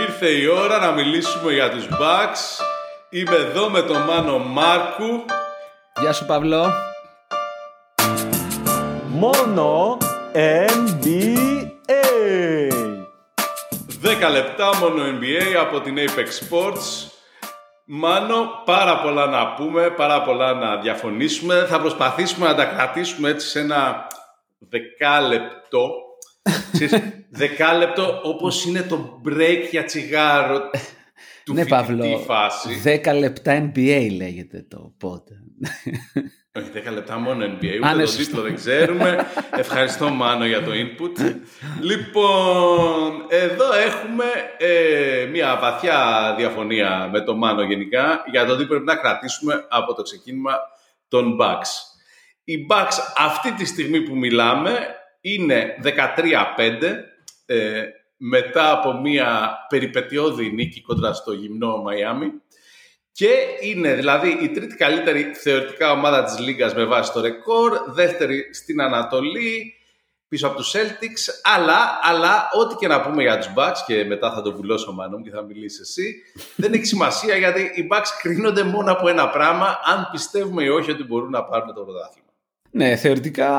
Ήρθε η ώρα να μιλήσουμε για τους Bucks. Είμαι εδώ με τον Μάνο Μάρκου. Γεια σου Παύλο. Μόνο NBA. 10 λεπτά μόνο NBA από την Apex Sports. Μάνο, πάρα πολλά να πούμε, πάρα πολλά να διαφωνήσουμε. Θα προσπαθήσουμε να τα κρατήσουμε έτσι σε ένα δεκάλεπτο. Ξέρεις, δεκάλεπτο όπως είναι το break για τσιγάρο του ναι, φοιτητή Παύλο, φάση. 10 λεπτά NBA λέγεται το πότε. Όχι, 10 λεπτά μόνο NBA, ούτε Α, ναι, το σωστό. τίτλο δεν ξέρουμε. Ευχαριστώ Μάνο για το input. λοιπόν, εδώ έχουμε ε, μια βαθιά διαφωνία με το Μάνο γενικά για το τι πρέπει να κρατήσουμε από το ξεκίνημα των Bucks. Οι Bucks αυτή τη στιγμή που μιλάμε είναι 13-5 ε, μετά από μια περιπετειώδη νίκη κοντά στο γυμνό Μαϊάμι και είναι δηλαδή η τρίτη καλύτερη θεωρητικά ομάδα της Λίγκας με βάση το ρεκόρ, δεύτερη στην Ανατολή, πίσω από τους Celtics, αλλά, αλλά ό,τι και να πούμε για τους Bucks και μετά θα το βουλώσω Μάνο μου και θα μιλήσεις εσύ, δεν έχει σημασία γιατί οι Bucks κρίνονται μόνο από ένα πράγμα, αν πιστεύουμε ή όχι ότι μπορούν να πάρουν το πρωτάθλημα. Ναι, θεωρητικά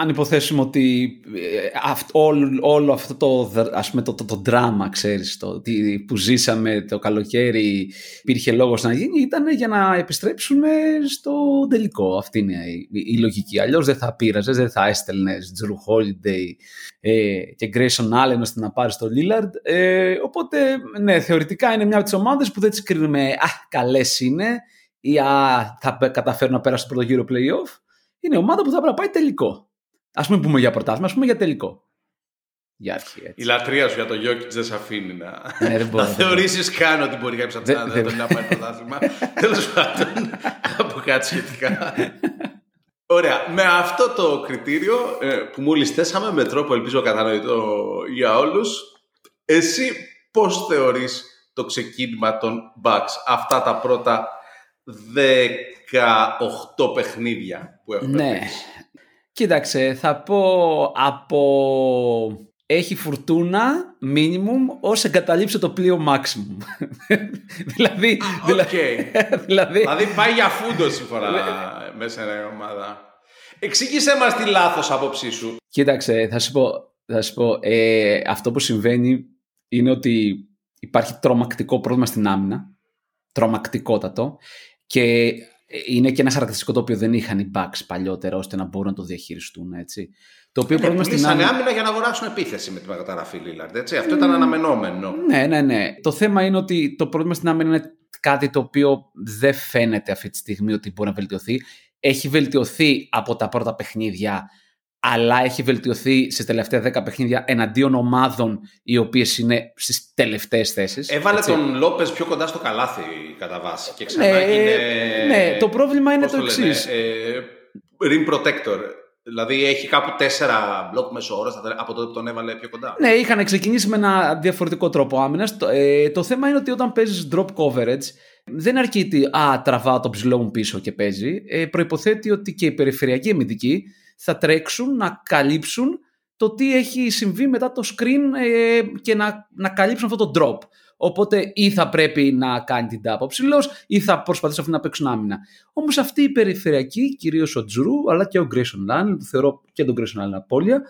αν υποθέσουμε ότι ε, αυτ- όλο, όλο αυτό το, δρα- ας πούμε, το, το, το δράμα, ξέρεις, το, τι, που ζήσαμε το καλοκαίρι υπήρχε λόγος να γίνει, ήταν για να επιστρέψουμε στο τελικό. Αυτή είναι η, η λογική. Αλλιώς δεν θα πείραζες, δεν θα έστελνες Drew Holiday ε, και Grayson Allen ώστε να πάρεις το Lillard. Ε, οπότε, ναι, θεωρητικά είναι μια από τις ομάδες που δεν τις κρίνουμε «Α, καλές είναι» ή «Α, θα πε- καταφέρουν να περάσουν το πρώτο γύρο playoff». Είναι ομάδα που θα πρέπει να πάει τελικό. Α πούμε πούμε για πρωτάθλημα, ας πούμε για τελικό. Για αρχή έτσι. Η λατρεία σου για το Jokic δεν σε αφήνει να, Ναι, δεν μπορώ, να δεν μπορώ. θεωρήσεις καν ότι μπορεί κάποιος από Δεν- την δεν- δεν να πάει πρωτάθλημα. Τέλος πάντων, από κάτι σχετικά. Ωραία. Με αυτό το κριτήριο ε, που μόλις θέσαμε με τρόπο ελπίζω κατανοητό για όλους, εσύ πώς θεωρείς το ξεκίνημα των Bucks; Αυτά τα πρώτα 18 παιχνίδια που έχουν Ναι. παίξει. Κοίταξε, θα πω από έχει φουρτούνα minimum ως εγκαταλείψε το πλοίο maximum. δηλαδή, Οκ. δηλαδή, δηλαδή, Δηλαδή πάει για φούντο σύμφωνα μέσα σε μια ομάδα. Εξήγησέ μας τη λάθος άποψή σου. Κοίταξε, θα σου πω, θα σου πω ε, αυτό που συμβαίνει είναι ότι υπάρχει τρομακτικό πρόβλημα στην άμυνα. Τρομακτικότατο. Και είναι και ένα χαρακτηριστικό το οποίο δεν είχαν οι Bucks παλιότερα ώστε να μπορούν να το διαχειριστούν. Έτσι. Το οποίο Ναι, πρόβλημα στην πουλήσανε άμυνα. άμυνα για να αγοράσουν επίθεση με τη μεταγραφή Λίλαρντ. Έτσι. Αυτό ήταν αναμενόμενο. Ναι, ναι, ναι. Το θέμα είναι ότι το πρόβλημα στην άμυνα είναι κάτι το οποίο δεν φαίνεται αυτή τη στιγμή ότι μπορεί να βελτιωθεί. Έχει βελτιωθεί από τα πρώτα παιχνίδια, αλλά έχει βελτιωθεί στις τελευταία 10 παιχνίδια εναντίον ομάδων οι οποίες είναι στις τελευταίες θέσεις. Έβαλε έτσι. τον Λόπες πιο κοντά στο καλάθι κατά βάση. Και ξανά Ναι, έγινε. ναι, το πρόβλημα είναι το πώς λένε, εξής. ε, rim protector. Δηλαδή έχει κάπου τέσσερα μπλοκ μέσω ώρας από τότε που τον έβαλε πιο κοντά. Ναι, είχαν ξεκινήσει με ένα διαφορετικό τρόπο άμυνας. Το, ε, το θέμα είναι ότι όταν παίζεις drop coverage, δεν αρκεί ότι α, τραβάω το ψηλό μου πίσω και παίζει. Ε, Προποθέτει ότι και οι περιφερειακοί αμυντικοί θα τρέξουν να καλύψουν το τι έχει συμβεί μετά το screen ε, και να, να καλύψουν αυτό το drop. Οπότε ή θα πρέπει να κάνει την τάπα ο ψηλός ή θα προσπαθήσουν αυτοί να παίξουν άμυνα. Όμως αυτοί οι περιφερειακοί, κυρίως ο Τζρου αλλά και ο Grayson Allen, που θεωρώ και τον Grayson Allen απώλεια,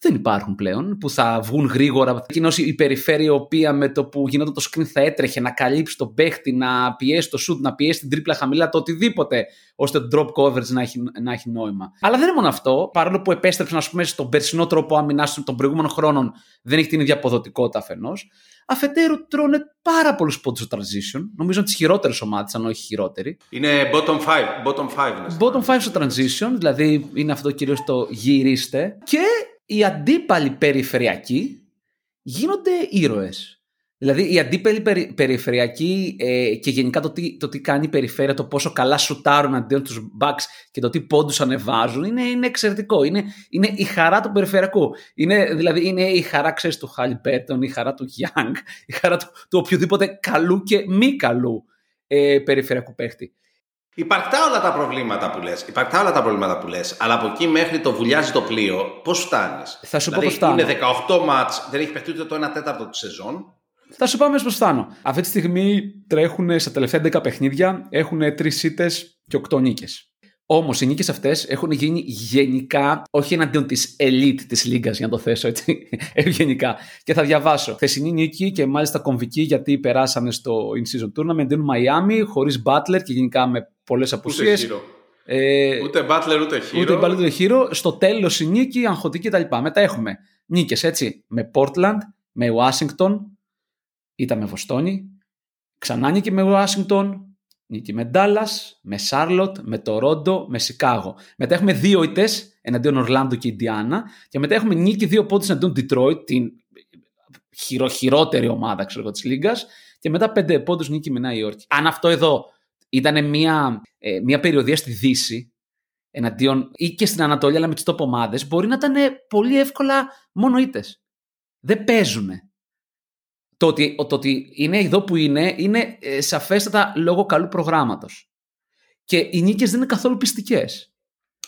δεν υπάρχουν πλέον που θα βγουν γρήγορα. Εκείνος η περιφέρεια η οποία με το που γινόταν το screen θα έτρεχε να καλύψει τον παίχτη, να πιέσει το shoot, να πιέσει την τρίπλα χαμηλά, το οτιδήποτε, ώστε το drop coverage να έχει, να έχει νόημα. Αλλά δεν είναι μόνο αυτό. Παρόλο που επέστρεψαν, ας πούμε, στον περσινό τρόπο άμυνα των προηγούμενων χρόνων, δεν έχει την ίδια αποδοτικότητα αφενός. Αφετέρου τρώνε πάρα πολλούς πόντους στο transition. Νομίζω είναι τις χειρότερες ομάδες, αν όχι χειρότερη. Είναι bottom 5. Bottom 5 είναι. Bottom 5 στο transition, δηλαδή είναι αυτό κυρίως το γυρίστε. Και οι αντίπαλοι περιφερειακοί γίνονται ήρωες. Δηλαδή οι αντίπαλοι περι, περιφερειακοί ε, και γενικά το τι, το τι κάνει η περιφέρεια, το πόσο καλά σουτάρουν αντίον τους Bucks και το τι πόντους ανεβάζουν είναι, είναι εξαιρετικό. Είναι, είναι η χαρά του περιφερειακού. Είναι, δηλαδή είναι η χαρά ξέρεις, του Χάλι Πέτον, η χαρά του Young, η χαρά του, του οποιοδήποτε καλού και μη καλού ε, περιφερειακού παίχτη. Υπαρκτά όλα τα προβλήματα που λες, υπαρκτά όλα τα προβλήματα που λες, αλλά από εκεί μέχρι το βουλιάζει το πλοίο, πώς φτάνεις; Θα σου δηλαδή, πω πώς φτάνω. Είναι 18 μάτς, δεν έχει παιχτεί ούτε το 1 τέταρτο της σεζόν Θα σου πάμε στο Στάνο. Αυτή τη στιγμή τρέχουν στα τελευταία 10 παιχνίδια, έχουν 3 ήττε και 8 νίκες. Όμως οι νίκες αυτές έχουν γίνει γενικά, όχι εναντίον της elite της λίγας, για να το θέσω έτσι, ευγενικά. Και θα διαβάσω. Θεσινή νίκη και μάλιστα κομβική γιατί περάσανε στο In Season Tournament. Δίνουν Miami χωρίς Butler και γενικά με πολλές απουσίες. Ε, ούτε Butler ούτε Hero. Ούτε Butler ούτε Hero. Στο τέλος η νίκη, αγχωτική κτλ. Μετά έχουμε νίκες έτσι με Portland, με Washington, ήταν με Βοστόνη, ξανά νίκη με Washington, Νίκη με Ντάλλα, με Σάρλοτ, με Τορόντο, με Σικάγο. Μετά έχουμε δύο ητέ εναντίον Ορλάντο και Ιντιάνα. Και μετά έχουμε νίκη δύο πόντους εναντίον Detroit, την χειροχειρότερη ομάδα ξέρω, της Λίγκας. Και μετά πέντε πόντους νίκη με Νέα Υόρκη. Αν αυτό εδώ ήταν μια, ε, μια περιοδία στη Δύση, εναντίον ή και στην Ανατολή, αλλά με τις top ομάδε, μπορεί να ήταν πολύ εύκολα μόνο ήττε. Δεν παίζουνε το ότι, το ότι είναι εδώ που είναι, είναι ε, σαφέστατα λόγω καλού προγράμματος. Και οι νίκες δεν είναι καθόλου πιστικές.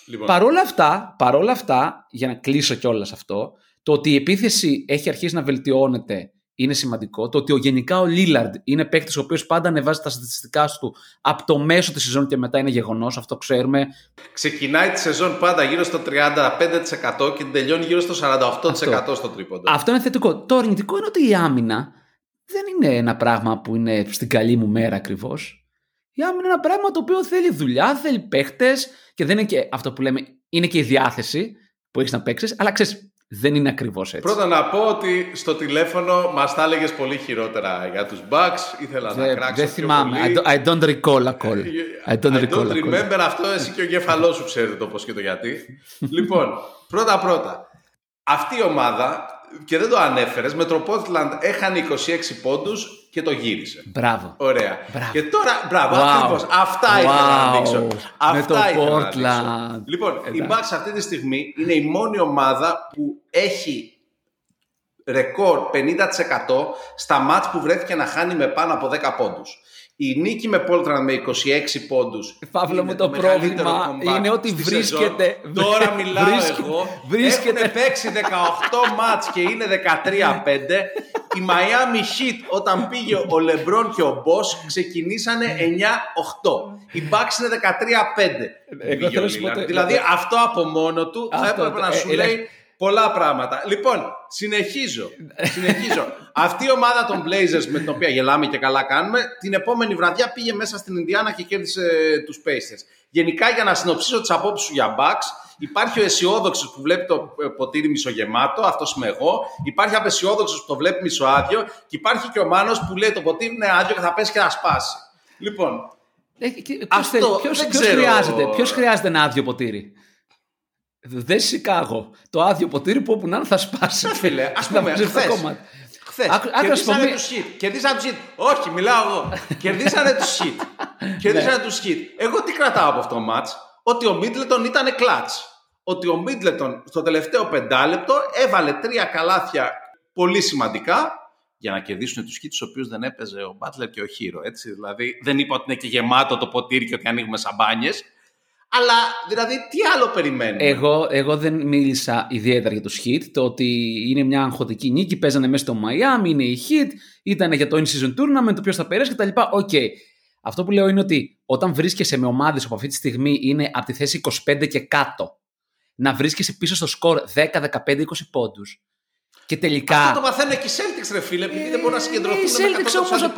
Λοιπόν. Παρόλα αυτά, παρόλα αυτά, για να κλείσω κιόλας αυτό, το ότι η επίθεση έχει αρχίσει να βελτιώνεται είναι σημαντικό. Το ότι ο, γενικά ο Λίλαρντ είναι παίκτης ο οποίος πάντα ανεβάζει τα στατιστικά του από το μέσο της σεζόν και μετά είναι γεγονός. Αυτό ξέρουμε. Ξεκινάει τη σεζόν πάντα γύρω στο 35% και τελειώνει γύρω στο 48% αυτό. στο τρίποντο. Αυτό είναι θετικό. Το αρνητικό είναι ότι η άμυνα δεν είναι ένα πράγμα που είναι στην καλή μου μέρα ακριβώς. Η άμυνα είναι ένα πράγμα το οποίο θέλει δουλειά, θέλει παίχτες και δεν είναι και αυτό που λέμε, είναι και η διάθεση που έχεις να παίξεις, αλλά ξέρεις, δεν είναι ακριβώς έτσι. Πρώτα να πω ότι στο τηλέφωνο μας τα έλεγες πολύ χειρότερα για τους Bucks. Ήθελα να κράξω. Δεν θυμάμαι. I don't, recall a call. I don't, I don't remember αυτό. Εσύ και ο κεφαλό σου ξέρετε το πώς και το γιατί. λοιπόν, πρώτα-πρώτα. Αυτή η ομάδα και δεν το ανέφερες, με το Portland έχανε 26 πόντους και το γύρισε. Μπράβο. Ωραία. Μπράβο. Και τώρα, μπράβο, wow. ακριβώς. Αυτά wow. ήθελα να δείξω. Αυτά με το Portland. Λοιπόν, Εντάξει. η Bucks αυτή τη στιγμή είναι η μόνη ομάδα που έχει ρεκόρ 50% στα μάτς που βρέθηκε να χάνει με πάνω από 10 πόντους. Η νίκη με Πόλτραν με 26 πόντους Παύλο μου το, πρόβλημα είναι ότι βρίσκεται... Τώρα μιλάω βρίσκεται, εγώ. Βρίσκεται... Έχουν παίξει 18 μάτς και είναι 13-5. Η Miami Heat όταν πήγε ο Λεμπρόν και ο Μπός ξεκινήσανε 9-8. Η Bucks είναι 13-5. Δηλαδή αυτό από μόνο του θα έπρεπε να σου λέει πολλά πράγματα. Λοιπόν, συνεχίζω. συνεχίζω. Αυτή η ομάδα των Blazers με την οποία γελάμε και καλά κάνουμε, την επόμενη βραδιά πήγε μέσα στην Ινδιάνα και κέρδισε τους Pacers. Γενικά, για να συνοψίσω τις απόψεις σου για Bucks, υπάρχει ο αισιόδοξος που βλέπει το ποτήρι μισογεμάτο, αυτός είμαι εγώ. Υπάρχει απεσιόδοξο που το βλέπει μισοάδιο. Και υπάρχει και ο Μάνος που λέει το ποτήρι είναι άδειο και θα πέσει και θα σπάσει. Λοιπόν. Ε, αυτό ποιος, χρειάζεται, ποιος χρειάζεται ένα άδειο ποτήρι; Δεν Σικάγο. Το άδειο ποτήρι που όπου να θα σπάσει. Φίλε, ας πούμε, χθες. Κερδίσανε του shit. Κερδίσανε του shit. Όχι, μιλάω εγώ. Κερδίσανε του shit. Κερδίσανε του shit. Εγώ τι κρατάω από αυτό το match; Ότι ο Μίτλετον ήταν κλατς. Ότι ο Μίτλετον στο τελευταίο πεντάλεπτο έβαλε τρία καλάθια πολύ σημαντικά για να κερδίσουν τους Heat, στους οποίους δεν έπαιζε ο Μπάτλερ και ο Χίρο. Έτσι. Δηλαδή, δεν είπα ότι είναι και γεμάτο το ποτήρι και ότι ανοίγουμε σαμπάνιες. Αλλά δηλαδή τι άλλο περιμένουμε; Εγώ, εγώ δεν μίλησα ιδιαίτερα για το Heat. Το ότι είναι μια αγχωτική νίκη, παίζανε μέσα στο Miami, είναι η Heat, ήταν για το in-season tournament, το ποιος θα περάσει κτλ. OK. Okay. Αυτό που λέω είναι ότι όταν βρίσκεσαι με ομάδες που αυτή τη στιγμή είναι από τη θέση 25 και κάτω, να βρίσκεσαι πίσω στο σκορ 10, 15, 20 πόντους. Και τελικά. Αυτό το μαθαίνουν και οι Celtics, ρε φίλε, επειδή δεν μπορούν να συγκεντρωθούν. Οι Celtics όμως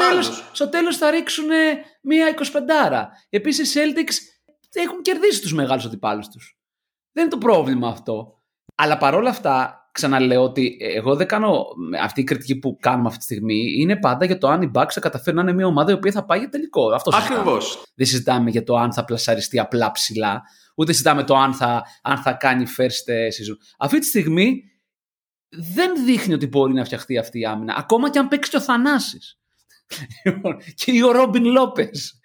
στο τέλος θα ρίξουν μία 25. Επίσης οι Celtics έχουν κερδίσει τους μεγάλους αντιπάλους τους. Δεν είναι το πρόβλημα αυτό. Αλλά παρόλα αυτά, ξαναλέω ότι εγώ δεν κάνω αυτή η κριτική που κάνουμε αυτή τη στιγμή. Είναι πάντα για το αν οι Bucks θα καταφέρουν να είναι μια ομάδα η οποία θα πάει για τελικό. Αυτό Ακριβώς. Δεν συζητάμε για το αν θα πλασαριστεί απλά ψηλά, ούτε συζητάμε το αν θα, αν θα κάνει first season. Αυτή τη στιγμή δεν δείχνει ότι μπορεί να φτιαχτεί αυτή η άμυνα. Ακόμα και αν παίξει και ο Θανάσης. Λοιπόν, και ο Ρόμπιν Λόπες.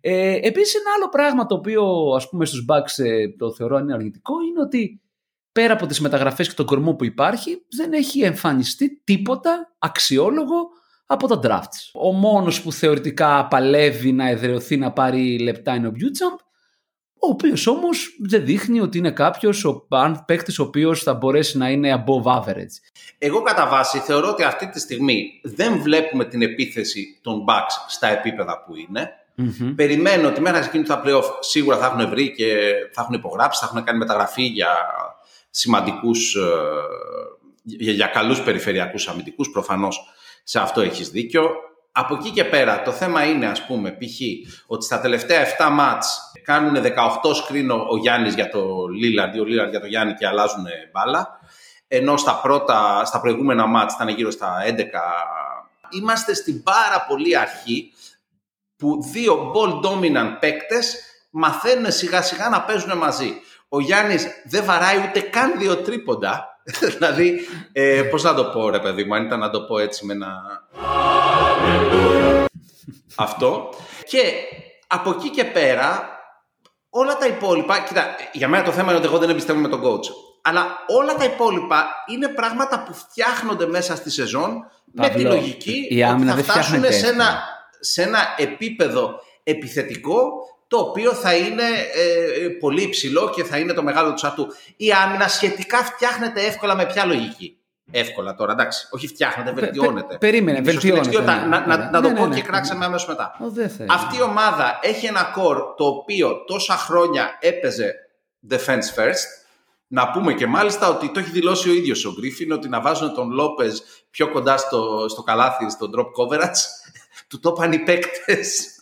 Ε, Επίσης, ένα άλλο πράγμα το οποίο ας πούμε στους Bucks ε, το θεωρώ είναι αρνητικό είναι ότι πέρα από τις μεταγραφές και τον κορμό που υπάρχει δεν έχει εμφανιστεί τίποτα αξιόλογο από τα drafts. Ο μόνος που θεωρητικά παλεύει να εδρεωθεί να πάρει λεπτά είναι ο Μπιούτσαμπ ο οποίος όμως δεν δείχνει ότι είναι κάποιος παίκτης ο οποίος θα μπορέσει να είναι above average. Εγώ κατά βάση θεωρώ ότι αυτή τη στιγμή δεν βλέπουμε την επίθεση των Bucks στα επίπεδα που είναι. Mm-hmm. Περιμένω ότι μέχρι να ξεκινήσουν τα playoff σίγουρα θα έχουν βρει και θα έχουν υπογράψει, θα έχουν κάνει μεταγραφή για σημαντικούς, ε, για, για καλούς περιφερειακούς αμυντικούς. Προφανώς σε αυτό έχεις δίκιο. Από εκεί και πέρα το θέμα είναι ας πούμε π.χ. ότι στα τελευταία 7 μάτς κάνουν 18 σκρίνο ο Γιάννης για το Λίλαρντ ή ο Λίλαρντ για το Γιάννη και αλλάζουν μπάλα. Ενώ στα, πρώτα, στα προηγούμενα μάτς ήταν γύρω στα 11. Είμαστε στην πάρα πολύ αρχή που δύο ball dominant παίκτες μαθαίνουν σιγά σιγά να παίζουν μαζί. Ο Γιάννης δεν βαράει ούτε καν δύο τρίποντα. δηλαδή, ε, πώς να το πω ρε παιδί μου, αν ήταν να το πω έτσι με ένα... Αυτό. Και από εκεί και πέρα, όλα τα υπόλοιπα... Κοίτα, για μένα το θέμα είναι ότι εγώ δεν εμπιστεύομαι τον coach. Αλλά όλα τα υπόλοιπα είναι πράγματα που φτιάχνονται μέσα στη σεζόν με τη λογική ότι θα φτάσουν σε ένα, σε ένα επίπεδο επιθετικό το οποίο θα είναι ε, πολύ υψηλό και θα είναι το μεγάλο του ατού. Η άμυνα σχετικά φτιάχνεται εύκολα με ποια λογική. Εύκολα τώρα, εντάξει. Όχι φτιάχνεται, βελτιώνεται. περίμενε, βελτιώνεται. Ναι, να, να, να, να το ναι, πω ναι, και κράξαμε ναι. αμέσω μετά. Αυτή η ομάδα έχει ένα core το οποίο τόσα χρόνια έπαιζε defense first. Να πούμε και μάλιστα ότι το έχει δηλώσει ο ίδιος ο Γκρίφιν ότι να βάζουν τον Λόπες πιο κοντά στο, στο καλάθι, στο drop coverage. του το είπαν οι παίκτες.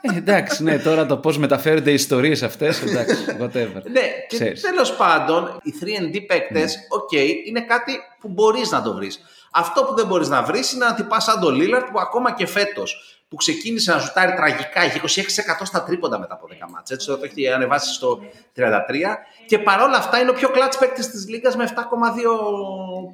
Ε, εντάξει, ναι, τώρα το πώς μεταφέρονται οι ιστορίες αυτές. Εντάξει, whatever. ναι, και τέλος πάντων, οι 3D παίκτες, ok, okay, είναι κάτι που μπορείς να το βρεις. Αυτό που δεν μπορείς να βρεις είναι να τυπάς σαν τον Λίλαρτ που ακόμα και φέτος που ξεκίνησε να ζουτάρει τραγικά, είχε 26% στα τρίποντα μετά από 10 μάτς, έτσι το έχει ανεβάσει στο 33 και παρόλα αυτά είναι ο πιο clutch παίκτης της Λίγκας με 7,2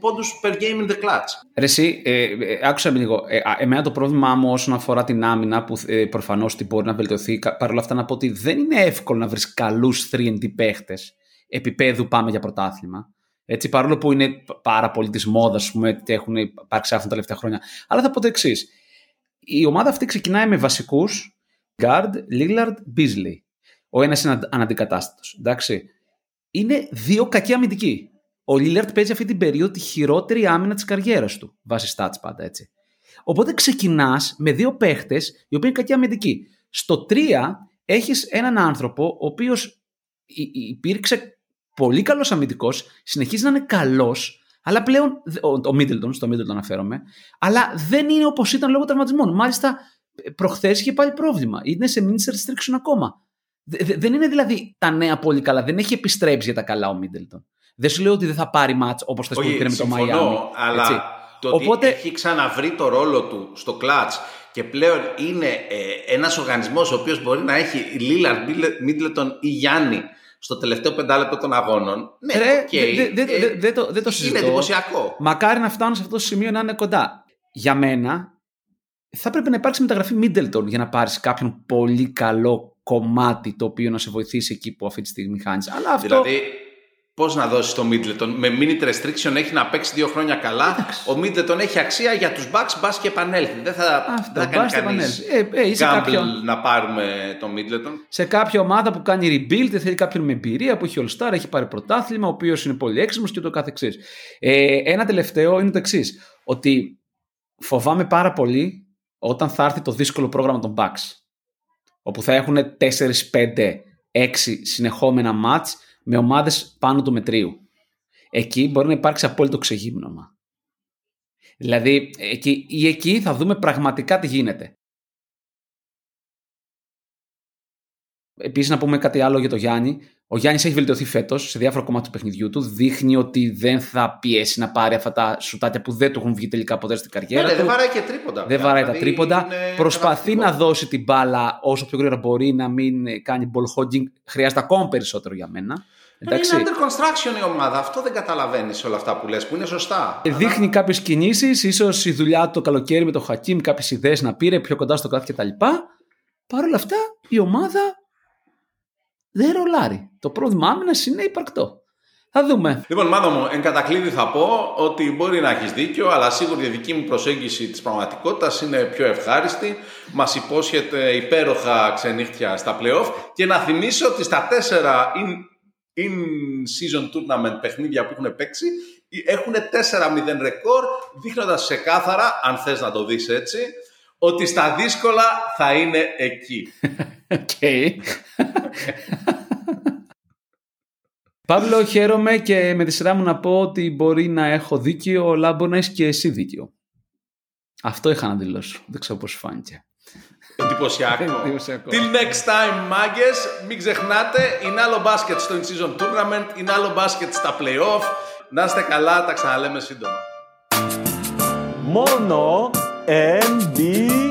πόντους per game in the clutch. Ρε εσύ, ε, ε, άκουσα με λίγο, ε, εμένα το πρόβλημά μου όσον αφορά την άμυνα που ε, προφανώς την μπορεί να βελτιωθεί, παρόλα αυτά να πω ότι δεν είναι εύκολο να βρεις καλούς 3D παίχτες επίπεδου πάμε για πρωτάθλημα. Έτσι, παρόλο που είναι πάρα πολύ της μόδας, ότι έχουν υπάρξει αυτά τα τελευταία χρόνια. Αλλά θα πω το εξής η ομάδα αυτή ξεκινάει με βασικούς Guard, Lillard, Beasley. Ο ένας είναι αναντικατάστατος. Εντάξει. Είναι δύο κακοί αμυντικοί. Ο Lillard παίζει αυτή την περίοδο τη χειρότερη άμυνα της καριέρας του. Βάσει stats πάντα έτσι. Οπότε ξεκινάς με δύο παίχτες οι οποίοι είναι κακοί αμυντικοί. Στο 3 έχεις έναν άνθρωπο ο οποίος υπήρξε πολύ καλός αμυντικός, συνεχίζει να είναι καλός, αλλά πλέον, ο Μίτλτον, στο Μίτλτον αναφέρομαι, αλλά δεν είναι όπως ήταν λόγω τραυματισμών. Μάλιστα, προχθές είχε πάλι πρόβλημα. Είναι σε minister restriction ακόμα. Δεν είναι δηλαδή τα νέα πολύ καλά. Δεν έχει επιστρέψει για τα καλά ο Μίτλτον. Δεν σου λέω ότι δεν θα πάρει μάτς όπως θες που με το Μαϊάμι. αλλά έτσι. το ότι έχει ξαναβρει το ρόλο του στο κλατ και πλέον είναι ε, ένας οργανισμός ο οποίος μπορεί να έχει Λίλαρντ, Μίτλετον ή Γιάννη στο τελευταίο πεντάλεπτο των αγώνων. Ναι, Ρε, okay, δεν δε, δε, δε, το, δε το συζητώ. Είναι εντυπωσιακό. Μακάρι να φτάνουν σε αυτό το σημείο να είναι κοντά. Για μένα, θα πρέπει να υπάρξει μεταγραφή Middleton για να πάρεις κάποιον πολύ καλό κομμάτι το οποίο να σε βοηθήσει εκεί που αυτή τη στιγμή χάνεις. Αλλά αυτό. Δηλαδή, Πώς να δώσεις το Middleton; Με minute restriction έχει να παίξει δύο χρόνια καλά. Ο Middleton έχει αξία για τους Bucks, μπας και επανέλθει. Δεν θα, Αυτό, δεν θα κάνει κανείς ε, ε, κάποιο... να πάρουμε το Middleton. Σε κάποια ομάδα που κάνει rebuild, θέλει κάποιον με εμπειρία που έχει All Star, έχει πάρει πρωτάθλημα, ο οποίος είναι πολύ έξυπνο και το καθεξή. Ε, ένα τελευταίο είναι το εξής. Ότι φοβάμαι πάρα πολύ όταν θα έρθει το δύσκολο πρόγραμμα των Bucks. Όπου θα έχουν 4, 5, 6 συνεχόμενα μάτς με ομάδες πάνω του μετρίου. Εκεί μπορεί να υπάρξει απόλυτο ξεγύμνομα. Δηλαδή, εκεί, ή εκεί θα δούμε πραγματικά τι γίνεται. Επίσης, να πούμε κάτι άλλο για το Γιάννη. Ο Γιάννης έχει βελτιωθεί φέτος σε διάφορα κομμάτια του παιχνιδιού του. Δείχνει ότι δεν θα πιέσει να πάρει αυτά τα σουτάκια που δεν του έχουν βγει τελικά ποτέ στην καριέρα. Ναι, δεν βαράει και τρίποντα. Δεν βαράει τα δηλαδή τρίποντα. Προσπαθεί να δώσει την μπάλα όσο πιο γρήγορα μπορεί να μην κάνει ball hogging. Χρειάζεται ακόμα περισσότερο για μένα. Εντάξει. Είναι under construction η ομάδα. Αυτό δεν καταλαβαίνεις όλα αυτά που λες, που είναι σωστά. Ε, δείχνει κάποιες κινήσεις, ίσως η δουλειά το καλοκαίρι με τον Χακίμ, κάποιες ιδέες να πήρε πιο κοντά στο κάθι κτλ. Παρ' όλα αυτά η ομάδα δεν ρολάρει. Το πρόβλημα άμυνας είναι υπαρκτό. Θα δούμε. Λοιπόν, μάδο μου, εν κατακλείδη θα πω ότι μπορεί να έχεις δίκιο, αλλά σίγουρα η δική μου προσέγγιση της πραγματικότητας είναι πιο ευχάριστη. Μας υπόσχεται υπέροχα ξενύχτια στα playoff. Και να θυμίσω ότι στα τέσσερα in, in season tournament παιχνίδια που έχουν παίξει έχουν 4-0 ρεκόρ, δείχνοντας ξεκάθαρα, αν θες να το δεις έτσι, ότι στα δύσκολα θα είναι εκεί. Okay. Παύλο, χαίρομαι και με τη σειρά μου να πω ότι μπορεί να έχω δίκιο, αλλά μπορεί να έχεις και εσύ δίκιο. Αυτό είχα να δηλώσω. Δεν ξέρω πώς φάνηκε. Εντυπωσιακό. Till next time, μάγκες. Μην ξεχνάτε, είναι άλλο μπάσκετ στο in-season tournament, είναι άλλο μπάσκετ στα play-off. Να είστε καλά, τα ξαναλέμε σύντομα. Μόνο NBA.